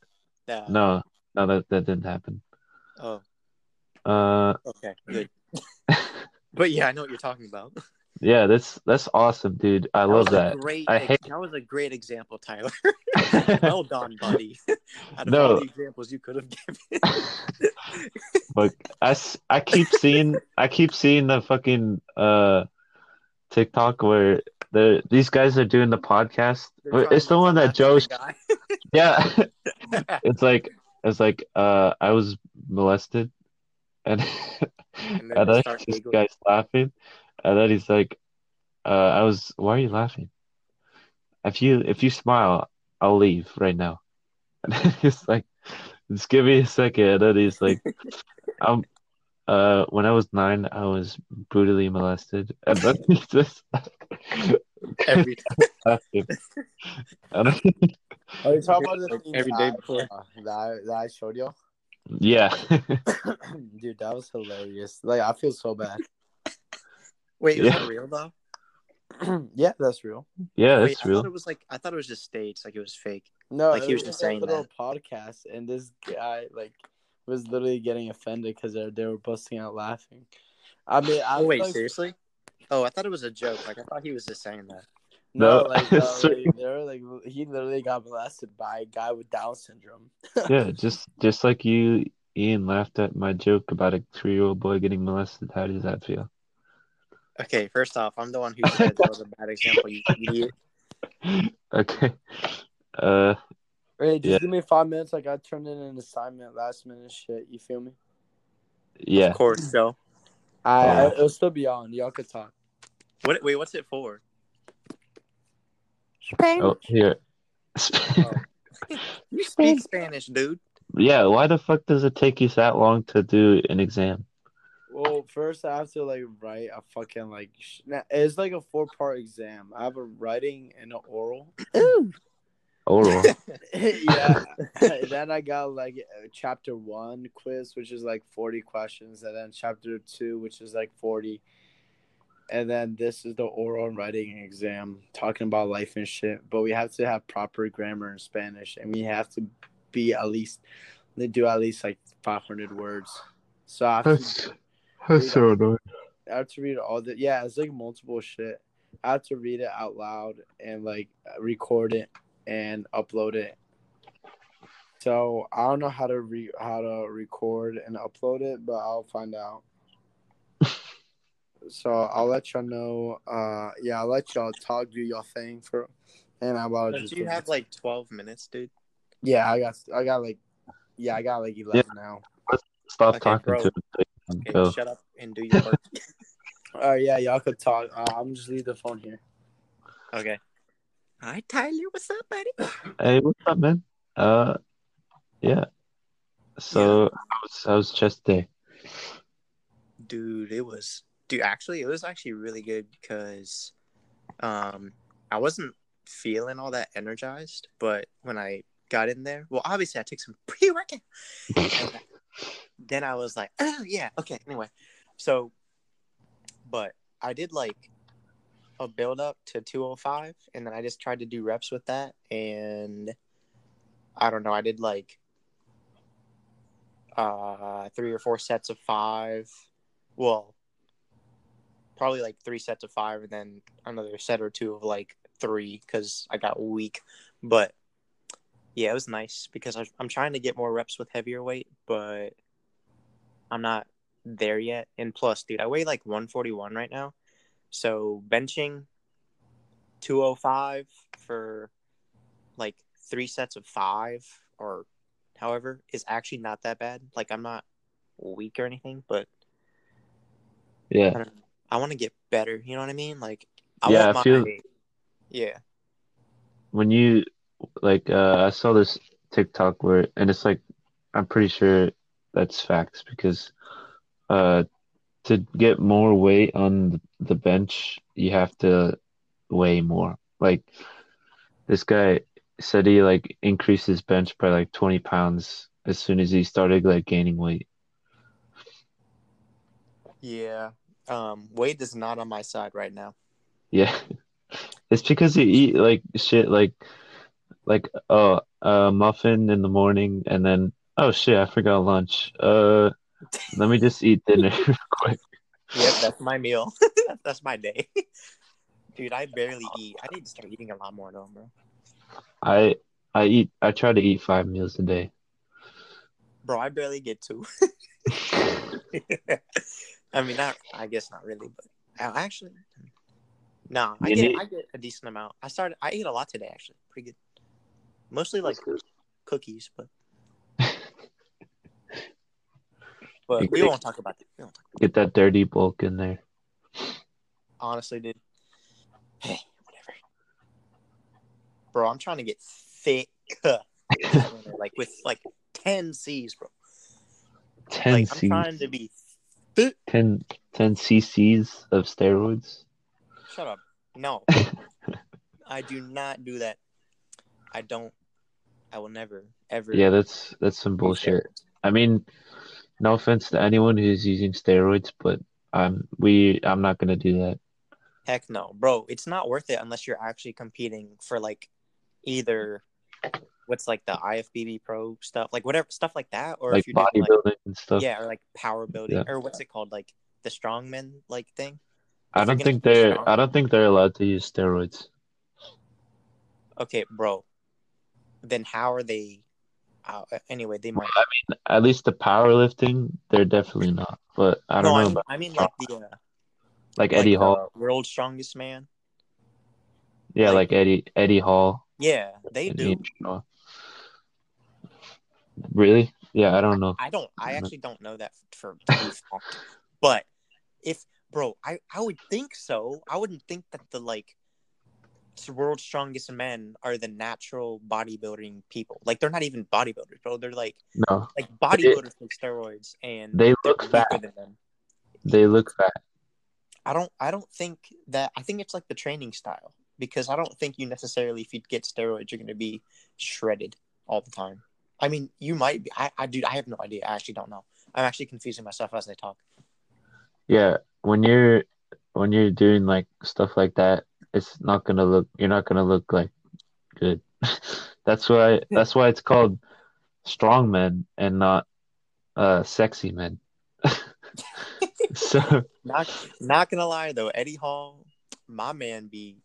uh, no, no, that that didn't happen. Oh, Uh, okay, good. But yeah, I know what you're talking about. yeah, that's that's awesome, dude. I love that. Great, I hate- that was a great example, Tyler. well done, buddy. Out of No. all the examples you could have given. But I I keep seeing I keep seeing the fucking uh TikTok where the these guys are doing the podcast. It's the one that Joe. Yeah, it's like it's like uh I was molested, and And then and they then this giggling. guy's laughing, and then he's like, uh I was. Why are you laughing? If you if you smile, I'll leave right now. And he's like, just give me a second. And then he's like, um, uh, when I was nine, I was brutally molested. And then he's just Every laughing. And then- Are you talking about the Like thing every that day I- before. uh, that, I, that I showed you? Yeah. Dude, that was hilarious. Like, I feel so bad. Wait, is Yeah. that real though? yeah, that's real. Yeah, Wait, that's I real. thought it was like I thought it was just staged, like it was fake. No, Like, he it was just a saying little podcast, and this guy like was literally getting offended because they they were busting out laughing. I mean, I Oh wait, like, seriously? Oh, I thought it was a joke. Like I thought he was just saying that. No, No, like, no, like, they were like he literally got molested by a guy with Down syndrome. Yeah, just just like you, Ian laughed at my joke about a three-year-old boy getting molested. How does that feel? Okay, first off, I'm the one who said that was a bad example, you idiot. Okay. Uh, Hey, just Yeah. give me five minutes. Like I turned in an assignment last minute. Shit, you feel me? yeah. Of course, Joe. I, Oh. I it'll still be on. Y'all could talk. What wait, what's it for? Oh, here. Oh. You speak Spanish, dude. Yeah, why the fuck does it take you that long to do an exam? Well, first I have to like write a fucking like sh- nah, it's like a four part exam. I have a writing and an oral. Oral. yeah. then I got like a chapter one quiz, which is like forty questions, and then chapter two, which is like forty. And then this is the oral and writing exam, talking about life and shit. But we have to have proper grammar in Spanish, and we have to be at least they do at least like five hundred words. So I have to That's that's so annoying. I have to read all the yeah, it's like multiple shit. I have to read it out loud and like record it and upload it. So I don't know how to re how to record and upload it, but I'll find out. So I'll let y'all know. Uh, yeah, I'll let y'all talk, do your thing for, and I will. about Don't you have like 12 minutes, dude? yeah, I got I got like, yeah, I got like eleven now. Stop Okay, talking bro. to him. Okay, Go. shut up and do your work. All right, yeah, y'all could talk. Uh, I'm just leave the phone here. okay. Hi, Tyler. What's up, buddy? Hey, what's up, man? Uh, yeah. So, how's how's chest day? dude it was dude actually it was actually really good because um i wasn't feeling all that energized but when i got in there well obviously i took some pre-workout. Then i was like oh yeah okay anyway. So but i did like a build up to 205 and then i just tried to do reps with that and i don't know i did like uh three or four sets of five. Well, probably like three sets of five, and then another set or two of like three because I got weak. But yeah, it was nice because I, I'm trying to get more reps with heavier weight, but I'm not there yet. And plus, dude, I weigh like 141 right now, so benching 205 for like three sets of five or however, is actually not that bad. Like I'm not weak or anything, but Yeah. I want to get better. You know what I mean? Like I Yeah, want I my feel- yeah. When you like uh I saw this TikTok where and it's like I'm pretty sure that's facts because uh to get more weight on the bench you have to weigh more. Like this guy said he like increased his bench by like 20 pounds as soon as he started like gaining weight. Yeah. Um, Wade is not on my side right now. Yeah. It's because you eat like shit like like oh a muffin in the morning and then oh shit I forgot lunch. Uh let me just eat dinner quick. Yep, that's my meal. that's my day. Dude, I barely eat. I need to start eating a lot more though, bro. I I eat I try to eat five meals a day. Bro, I barely get two. I mean, not. I guess not really, but I actually, no, I You get need- I get a decent amount. I started. I ate a lot today, actually, pretty good. Mostly like cookies, but but we won't talk about that. We won't talk. Get that dirty bulk in there. Honestly, dude. Hey, whatever. Bro, I'm trying to get thick, like with like ten C's, bro. 10 Like I'm trying to be thick. 10, 10 cc's of steroids. Shut up. No. I do not do that. I don't. I will never, ever. Yeah, that's that's some bullshit. steroids. I mean, no offense to anyone who's using steroids, but I'm we I'm not gonna do that. Heck no, bro. It's not worth it unless you're actually competing for like either what's like the IFBB Pro stuff, like whatever stuff like that, or Like if you're doing like and stuff. yeah, or like power building, Yeah. or what's it called, like the strongman like thing. I don't think they're strong- I don't think they're allowed to use steroids. Okay, bro. Then how are they? Uh, anyway, they might. I mean, at least the powerlifting, they're definitely not. But I don't no, know I mean, about I mean like the uh, like like Eddie Hall. world's strongest man. Yeah, like- like Eddie Eddie Hall. Yeah, they do. Really? Yeah, I don't know. I don't. I actually don't know that for. But if, bro, I I would think so. I wouldn't think that the like world's strongest men are the natural bodybuilding people. Like they're not even bodybuilders, bro. They're like No, like bodybuilders take steroids and They look fat. than them. they look fat. I don't. I don't think that. I think it's like the training style because I don't think you necessarily, if you get steroids, you're going to be shredded all the time. I mean, you might be. I, I, dude, I have no idea. I actually don't know. I'm actually confusing myself as I talk. Yeah, when you're when you're doing like stuff like that, it's not gonna look. You're not gonna look like good. That's why. That's why it's called strong men and not uh sexy men. so Not, not gonna lie though, Eddie Hall, my man, be,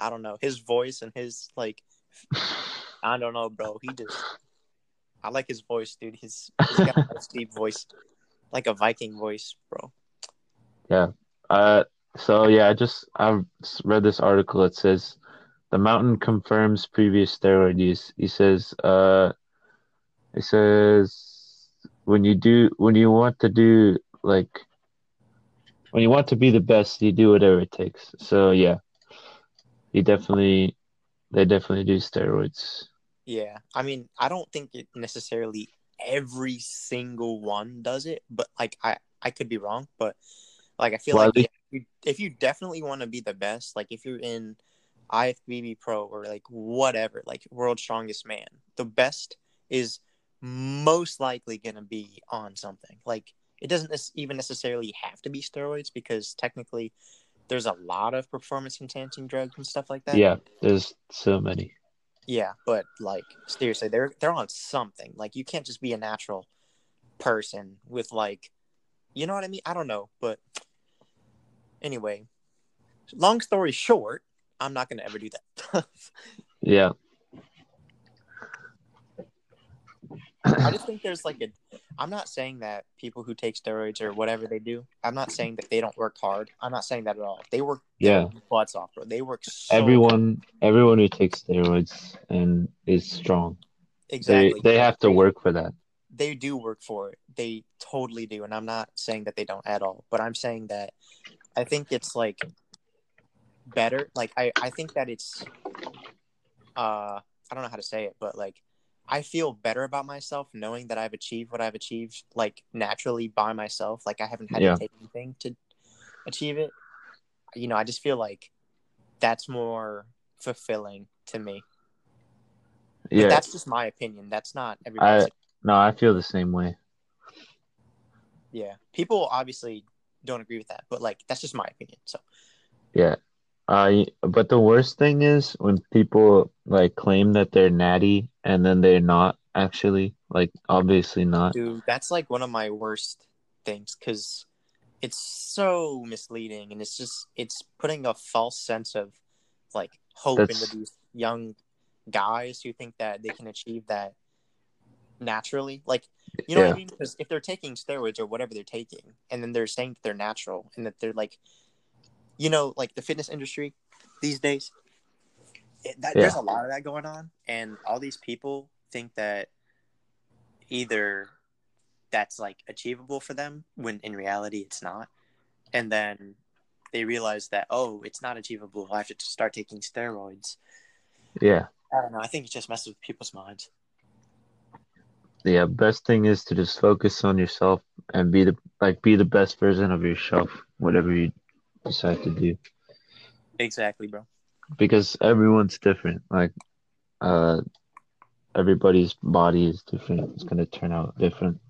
I don't know, his voice and his like, I don't know, bro. He just, I like his voice, dude. He's, he's got a nice deep voice, like a Viking voice, bro. Uh, so yeah, I just I read this article. It says the mountain confirms previous steroid use. He says, uh, it says when you do when you want to do like when you want to be the best, you do whatever it takes. So yeah, he definitely they definitely do steroids. Yeah, I mean, I don't think it necessarily every single one does it, but like I I could be wrong, but like I feel Well, like at least- yeah, if, you, if you definitely want to be the best, like if you're in IFBB Pro or like whatever, like World's Strongest Man, the best is most likely gonna be on something. Like it doesn't even necessarily have to be steroids because technically there's a lot of performance enhancing drugs and stuff like that. Yeah, there's so many. Yeah, but like seriously, they're they're on something. Like you can't just be a natural person with like, you know what I mean? I don't know, but anyway, long story short, I'm not gonna ever do that. Yeah, I just think there's like a. I'm not saying that people who take steroids or whatever they do. I'm not saying that they don't work hard. I'm not saying that at all. They work Yeah. butts off, bro. They work so hard. everyone everyone who takes steroids and is strong. exactly. They they have to work for that. they do work for it. They totally do. And I'm not saying that they don't at all, but I'm saying that I think it's like better. Like I, I think that it's uh I don't know how to say it, but like I feel better about myself knowing that I've achieved what I've achieved like naturally by myself. Like I haven't had Yeah. to take anything to achieve it. You know, I just feel like that's more fulfilling to me. But Yeah. that's just my opinion. That's not everybody's No, I feel the same way. Yeah. People obviously don't agree with that, but like that's just my opinion. So Yeah. Uh, but the worst thing is when people like claim that they're natty and then they're not actually, like obviously not. dude, that's like one of my worst things because it's so misleading and it's just it's putting a false sense of like hope That's- into these young guys who think that they can achieve that naturally. Like you know what I mean? Because if they're taking steroids or whatever they're taking, and then they're saying that they're natural and that they're like, you know, like the fitness industry these days, it, that, there's a lot of that going on, and all these people think that either that's like achievable for them when in reality it's not, and then they realize that oh, it's not achievable. I have to start taking steroids. Yeah. I don't know. I think it just messes with people's minds. Yeah. Best thing is to just focus on yourself and be the like be the best version of yourself, whatever you decide to do. Exactly, bro. Because everyone's different. Like uh everybody's body is different. It's gonna turn out different.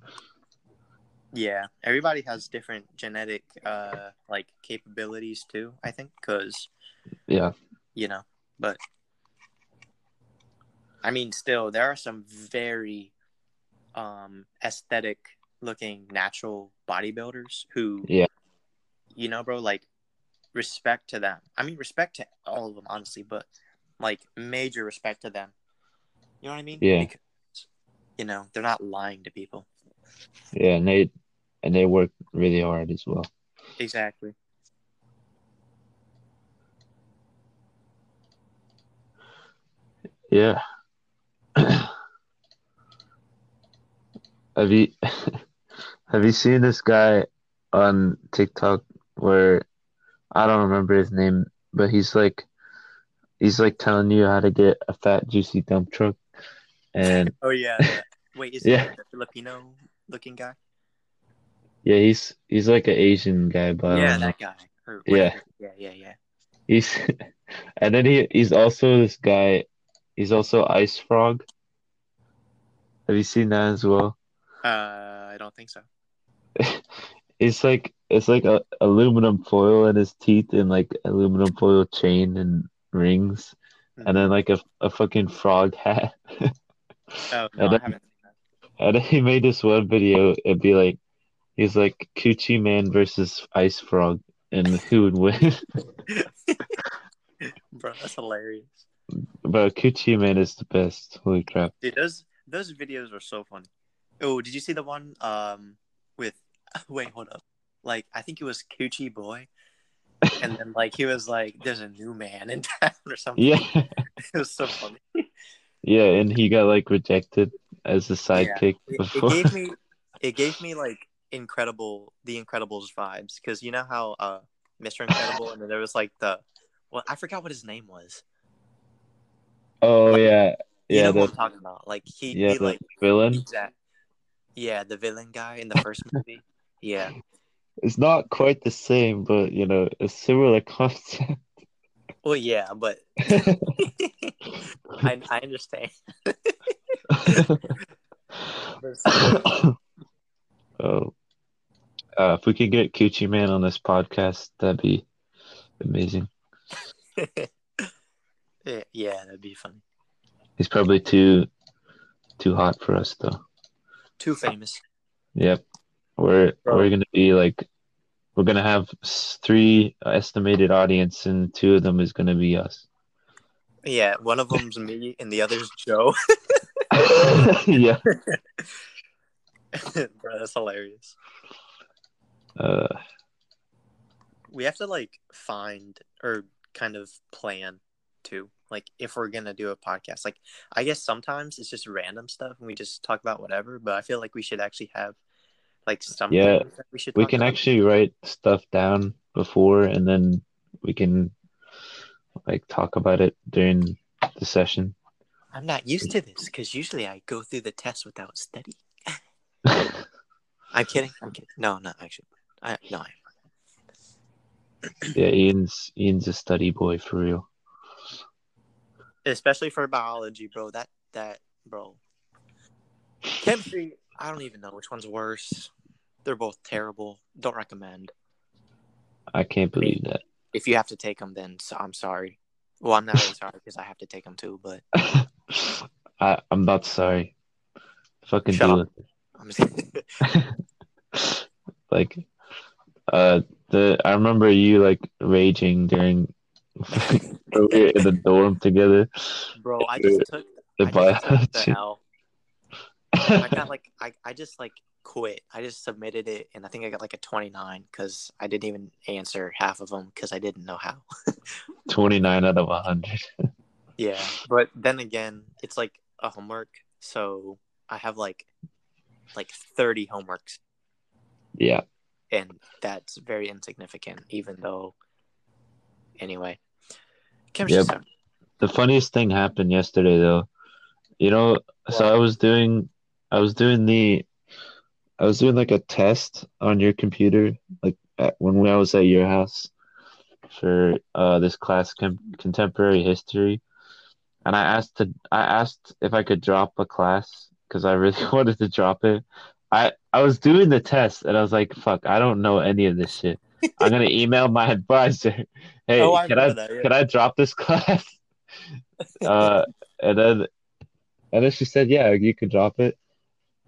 Yeah, everybody has different genetic uh like capabilities too. I think because Yeah. you know, but I mean, still there are some very um aesthetic looking natural bodybuilders who, Yeah. you know, bro, like respect to them. I mean, respect to all of them, honestly, but like major respect to them. You know what I mean? Yeah. Because, you know, they're not lying to people. Yeah, and they and they work really hard as well. Exactly. Yeah. have you have you seen this guy on TikTok where I don't remember his name, but he's like he's like telling you how to get a fat juicy dump truck and Oh yeah. Wait, is Yeah. he the Filipino looking guy? yeah, he's he's like an Asian guy, but yeah, that guy. Or Yeah. Yeah, yeah, yeah. He's and then he he's also this guy he's also Ice Frog. Have you seen that as well? Uh, I don't think so. It's like it's like a aluminum foil in his teeth and like aluminum foil chain and rings, and then like a a fucking frog hat. Oh no, and I then- haven't seen And he made this one video. It'd be like he's like Coochie Man versus Ice Frog, and who would win? Bro, that's hilarious. but Coochie Man is the best. Holy crap! Dude, those those videos are so funny. Oh, did you see the one um with wait, hold up. Like I think it was Coochie Boy. And then like he was like, There's a new man in town or something. Yeah, It was so funny. yeah, and he got like rejected as the sidekick It, it before. gave me it gave me like incredible the Incredibles vibes because you know how uh Mr. Incredible and then there was like the well I forgot what his name was. oh yeah, You yeah, know the what I'm talking about. Like he yeah he the like villain. yeah, the villain guy in the first movie. Yeah. It's not quite the same, but you know, a similar concept. Well yeah, but I I understand. oh, uh, if we could get Coochie Man on this podcast, that'd be amazing. yeah, yeah, that'd be funny. He's probably too too hot for us though. Too famous. Yep, we're Bro. we're gonna be like we're gonna have three estimated audience, and two of them is gonna be us. Yeah, one of them's me and the other's Joe. yeah. Bro, that's hilarious. Uh, We have to like find or kind of plan too. like if we're gonna do a podcast. Like I guess sometimes it's just random stuff and we just talk about whatever. But I feel like we should actually have like something Yeah, that we should. We can about. actually write stuff down before, and then we can like talk about it during the session. I'm not used to this because usually I go through the test without study. I'm kidding. I'm kidding. No, not actually. I no. I, yeah, Ian's Ian's a study boy for real. especially for biology, bro. That that bro. Chemistry. I don't even know which one's worse. They're both terrible. Don't recommend. I can't believe that. If you have to take them, then so, I'm sorry. Well, I'm not really sorry because I have to take them too. But I I'm not sorry. Fucking Shut do up. I'm just, like, uh, the I remember you like raging during we were in the dorm together. bro. I just took. The I just took the. L. I got like I, I just like quit. I just submitted it and I think I got like a 29 because I didn't even answer half of them because I didn't know how. 29 out of 100. Yeah, but then again, it's like a homework, so I have like like 30 homeworks Yeah. and that's very insignificant even though anyway. Chemistry Yep. The funniest thing happened yesterday though. You know, so I was doing I was doing the I was doing like a test on your computer like at, when I was at your house for uh this class com- contemporary history. And I asked to I asked if I could drop a class because I really wanted to drop it. I I was doing the test and I was like, fuck, I don't know any of this shit. I'm gonna email my advisor. Hey, Oh, I can I that, yeah. can I drop this class? uh, and then and then she said, yeah, you can drop it.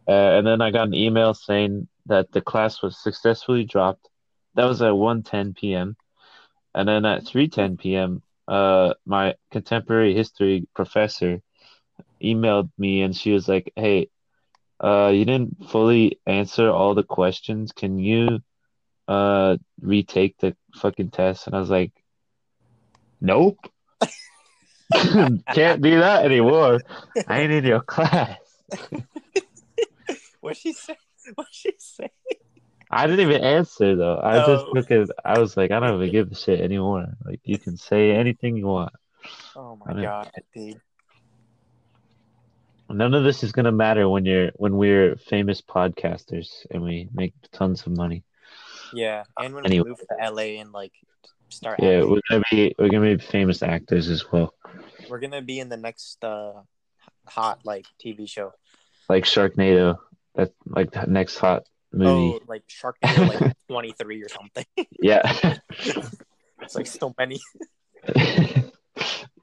Uh, and then I got an email saying that the class was successfully dropped. That was at 1:10 p.m. And then at 3:10 p.m., uh, my contemporary history professor emailed me and she was like, "Hey, uh, you didn't fully answer all the questions. Can you uh retake the fucking test?" And I was like, "Nope." Can't do that anymore. I ain't in your class. What she say? What she say? I didn't even answer though. I just Oh. took it. I was like, I don't even give a shit anymore. Like you can say anything you want. Oh my god, dude. None of this is gonna matter when you're when we're famous podcasters and we make tons of money. Yeah, and when Anyway. we move to LA and like start Yeah, acting, we're gonna be we're gonna be famous actors as well, we're gonna be in the next uh hot like TV show. like Sharknado. That's like the next hot movie. Oh, like Sharknado like 23 or something. Yeah. It's like so many.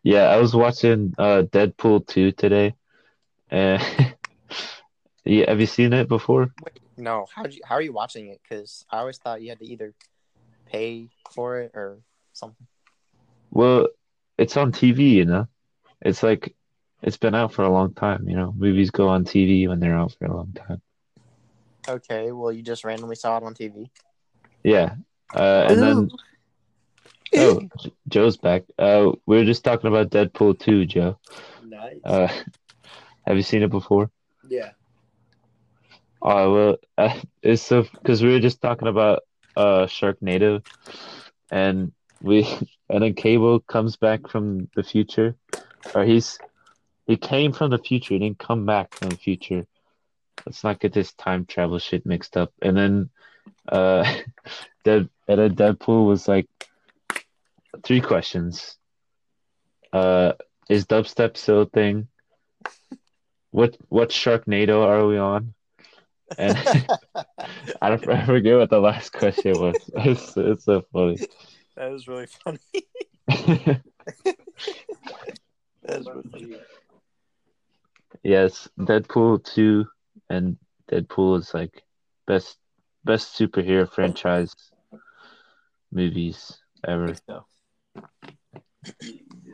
yeah, I was watching uh Deadpool 2 today. And yeah, have you seen it before? No, how you how are you watching it? Because I always thought you had to either pay for it or something. Well, it's on TV, you know. It's like it's been out for a long time, you know. Movies go on TV when they're out for a long time. Okay, well you just randomly saw it on TV. Yeah. Uh, and then oh, Joe's back. Uh, we were just talking about Deadpool 2, Joe. Nice. Uh, have you seen it before? yeah. Oh well, uh, it's so because we were just talking about uh Sharknado, and we and then Cable comes back from the future, or he's he came from the future, he didn't come back from the future. Let's not get this time travel shit mixed up. And then, uh, Dead and then Deadpool was like three questions. Uh, is dubstep still a thing? What what Sharknado are we on? And I don't I forget what the last question was. It's it's so funny. that was really funny. That was really funny. Yes, Deadpool two and Deadpool is like best best superhero franchise movies ever. So,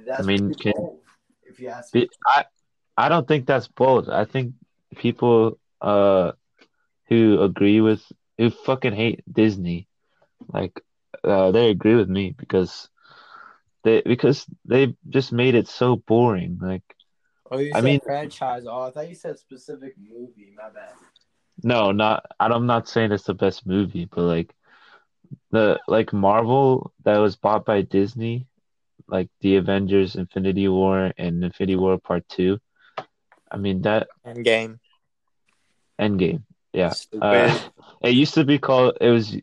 That's I mean, can- bold, if you ask Be- I I don't think that's bold. I think people uh who agree with who fucking hate Disney, like uh they agree with me because they because they just made it so boring. Like Oh, you I said mean- franchise. Oh, I thought you said specific movie. My bad. no, not I'm not saying it's the best movie, but like the like Marvel that was bought by Disney, like the Avengers Infinity War and Infinity War Part 2. I mean that Endgame. Endgame. Yeah. Stupid. Uh, it used to be called it was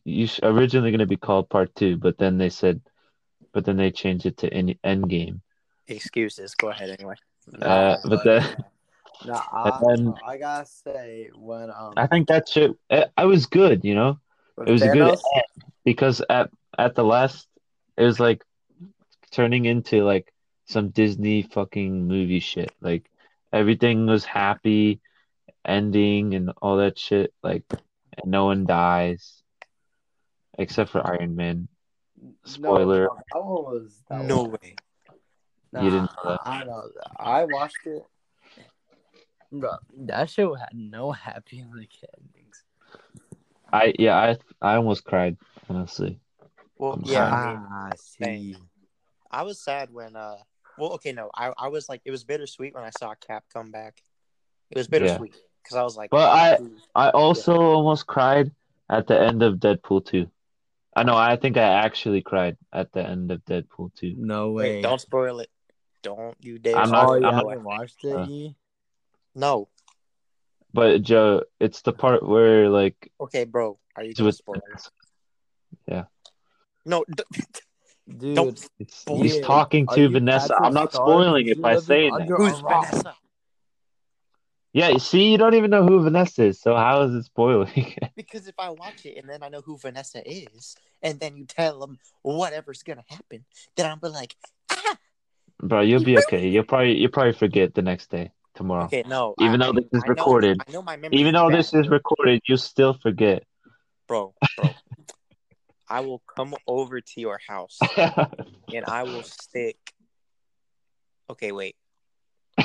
originally going to be called Part 2, but then they said but then they changed it to End Endgame. Excuses. Go ahead anyway. Uh, but then Nah, I, then- I gotta say when um I think that shit it, I was good, you know? It was a good because at at the last it was like turning into like some Disney fucking movie shit. Like everything was happy ending and all that shit. Like and no one dies except for Iron Man. Spoiler. No, that was that No way. Nah, You didn't know that? I know. I watched it. Bro, that show had no happy like endings. I yeah, I I almost cried, honestly. Well, yeah. I, mean, ah, see. I was sad when. uh Well, okay, no. I I was like, it was bittersweet when I saw Cap come back. It was bittersweet because I was like, But I- I also almost cried at the end of Deadpool 2. I know, I think I actually cried at the end of Deadpool 2. No way. wait, don't spoil it. Don't you dare. I'm oh, not- spoil you. I'm haven't watched it? uh? No. But Joe, it's the part where like Okay, bro. Are you it's gonna with spoil it? No. D- Dude, Don't- it's, Yeah. he's talking to you Vanessa. I'm not Stark? spoiling You it by living saying that. Who's. Vanessa? Yeah, see, you don't even know who Vanessa is, so how is it spoiling? Because if I watch it and then I know who Vanessa is, and then you tell them whatever's gonna happen, then I'm be like, ah. Bro, you'll be okay. You'll probably you'll probably forget the next day, tomorrow. Okay, no. Even I- though this is I know- recorded. I know my memory. Even though this is recorded, you'll still forget. bro, bro. I will come over to your house and I will stick. Okay, wait.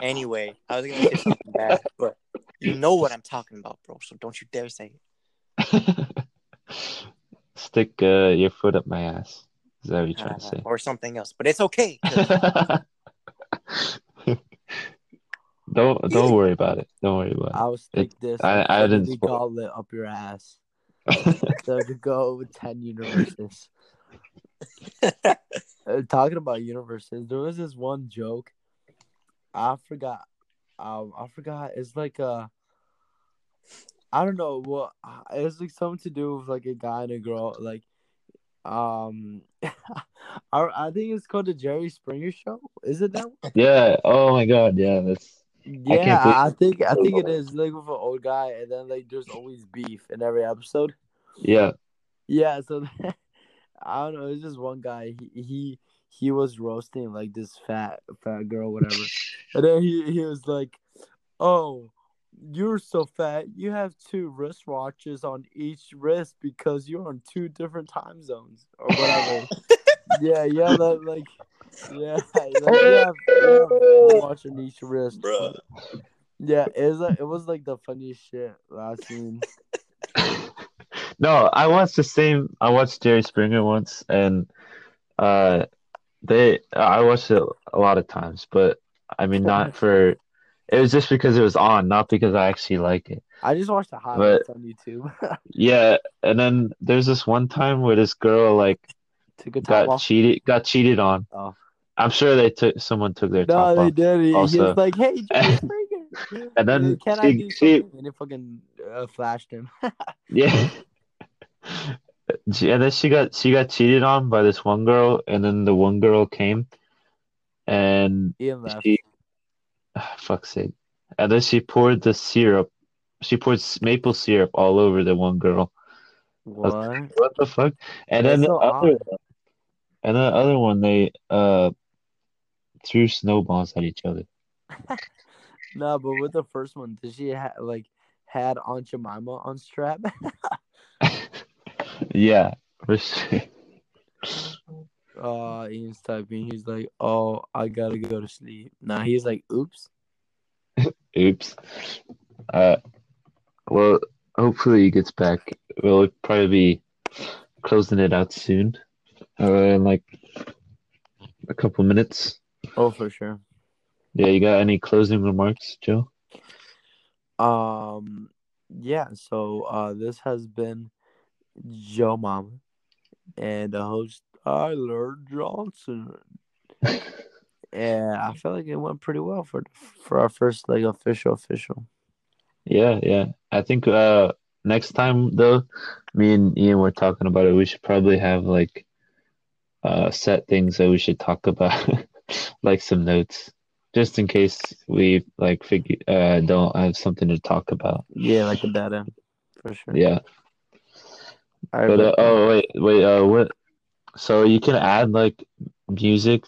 Anyway, I was gonna say something bad, but you know what I'm talking about, bro. So don't you dare say it. Stick uh, your foot up my ass. Is that what you're trying Uh, to say? or something else. But it's okay. don't don't worry about it. Don't worry about I'll stick this I- I didn't spoil- gauntlet up your ass. So to go with ten universes. Uh, talking about universes, there was this one joke. I forgot. Um, I forgot. It's like a. I don't know what. It's like something to do with like a guy and a girl. Like, um, I, I think it's called the Jerry Springer Show. Is it that? One? yeah. Oh my God. Yeah. That's. Yeah, believe- I, think I think it is like with an old guy, and then like there's always beef in every episode. Yeah. Yeah, so I don't know. It's just one guy. He he he was roasting like this fat fat girl, whatever, and then he he was like, "Oh, you're so fat. You have two wristwatches on each wrist because you're on two different time zones or whatever." yeah, yeah, that, like yeah, like, you have, you have watch on each wrist, Bruh. Yeah, it was like, it was like the funniest shit last scene. No, I watched the same. I watched Jerry Springer once, and uh, they. I watched it a lot of times, but I mean, not for. It was just because it was on, not because I actually like it. I just watched the highlights on YouTube. Yeah, and then there's this one time where this girl like Took a got off. cheated, got cheated on. Oh. I'm sure they took someone took their No, top they off. did. He, also. was like, "Hey, And then can I she- do she- something? And he fucking uh, flashed him. Yeah. She- And then she got she got cheated on by this one girl, and then the one girl came, and she, ah, fuck's sake, and then she poured the syrup, she poured maple syrup all over the one girl. What? What the fuck? And then That's the so other, odd. and then the other one, they uh threw snowballs at each other. No, but with the first one, did she ha- like had Aunt Jemima on strap? Yeah, for sure. Uh, Ian's typing. He's like, "Oh, I gotta go to sleep." Nah, he's like, "Oops." Oops. Uh, well, hopefully he gets back. We'll probably be closing it out soon. uh, in like a couple minutes. Oh, for sure. Yeah, you got any closing remarks, Joe? Um, yeah. So, uh, this has been Joe Mama and the host Tyler Johnson. Yeah, I feel like it went pretty well for for our first like official official. Yeah, yeah. I think uh next time though, me and Ian were talking about it. We should probably have like uh set things that we should talk about, like some notes, just in case we like figure uh don't have something to talk about. Yeah, like a dead end for sure. Yeah. Right, But uh, oh wait, wait. Uh, what? So you can add like music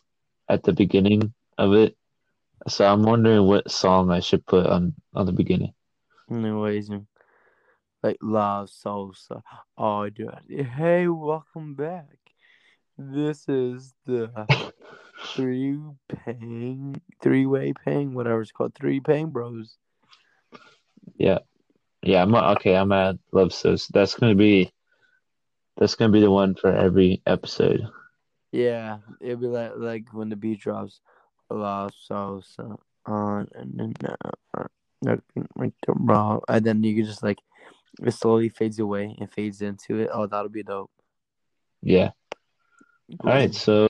at the beginning of it. So I'm wondering what song I should put on on the beginning. Anyways, like love salsa. Oh, dude. Hey, welcome back. This is the three pang, three way pang, whatever it's called, three pang bros. Yeah, yeah. I'm okay. I'm at Love So that's gonna be that's gonna be the one for every episode. Yeah, it'll be like like when the beat drops, love salsa on and then uh, looking like the raw, and then you can just like it slowly fades away and fades into it. Oh, that'll be dope. Yeah. All right. So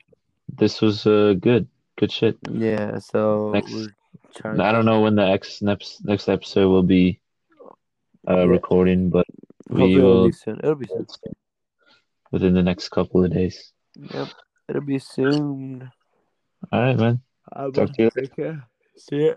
this was uh good. Good shit. Yeah, so Next- I don't know when the next next next episode will be uh Yeah. recording, but Hopefully we it'll will be soon. It'll be soon. Within the next couple of days. Yep, it'll be soon. All right, man. I Talk to you Take care. See ya.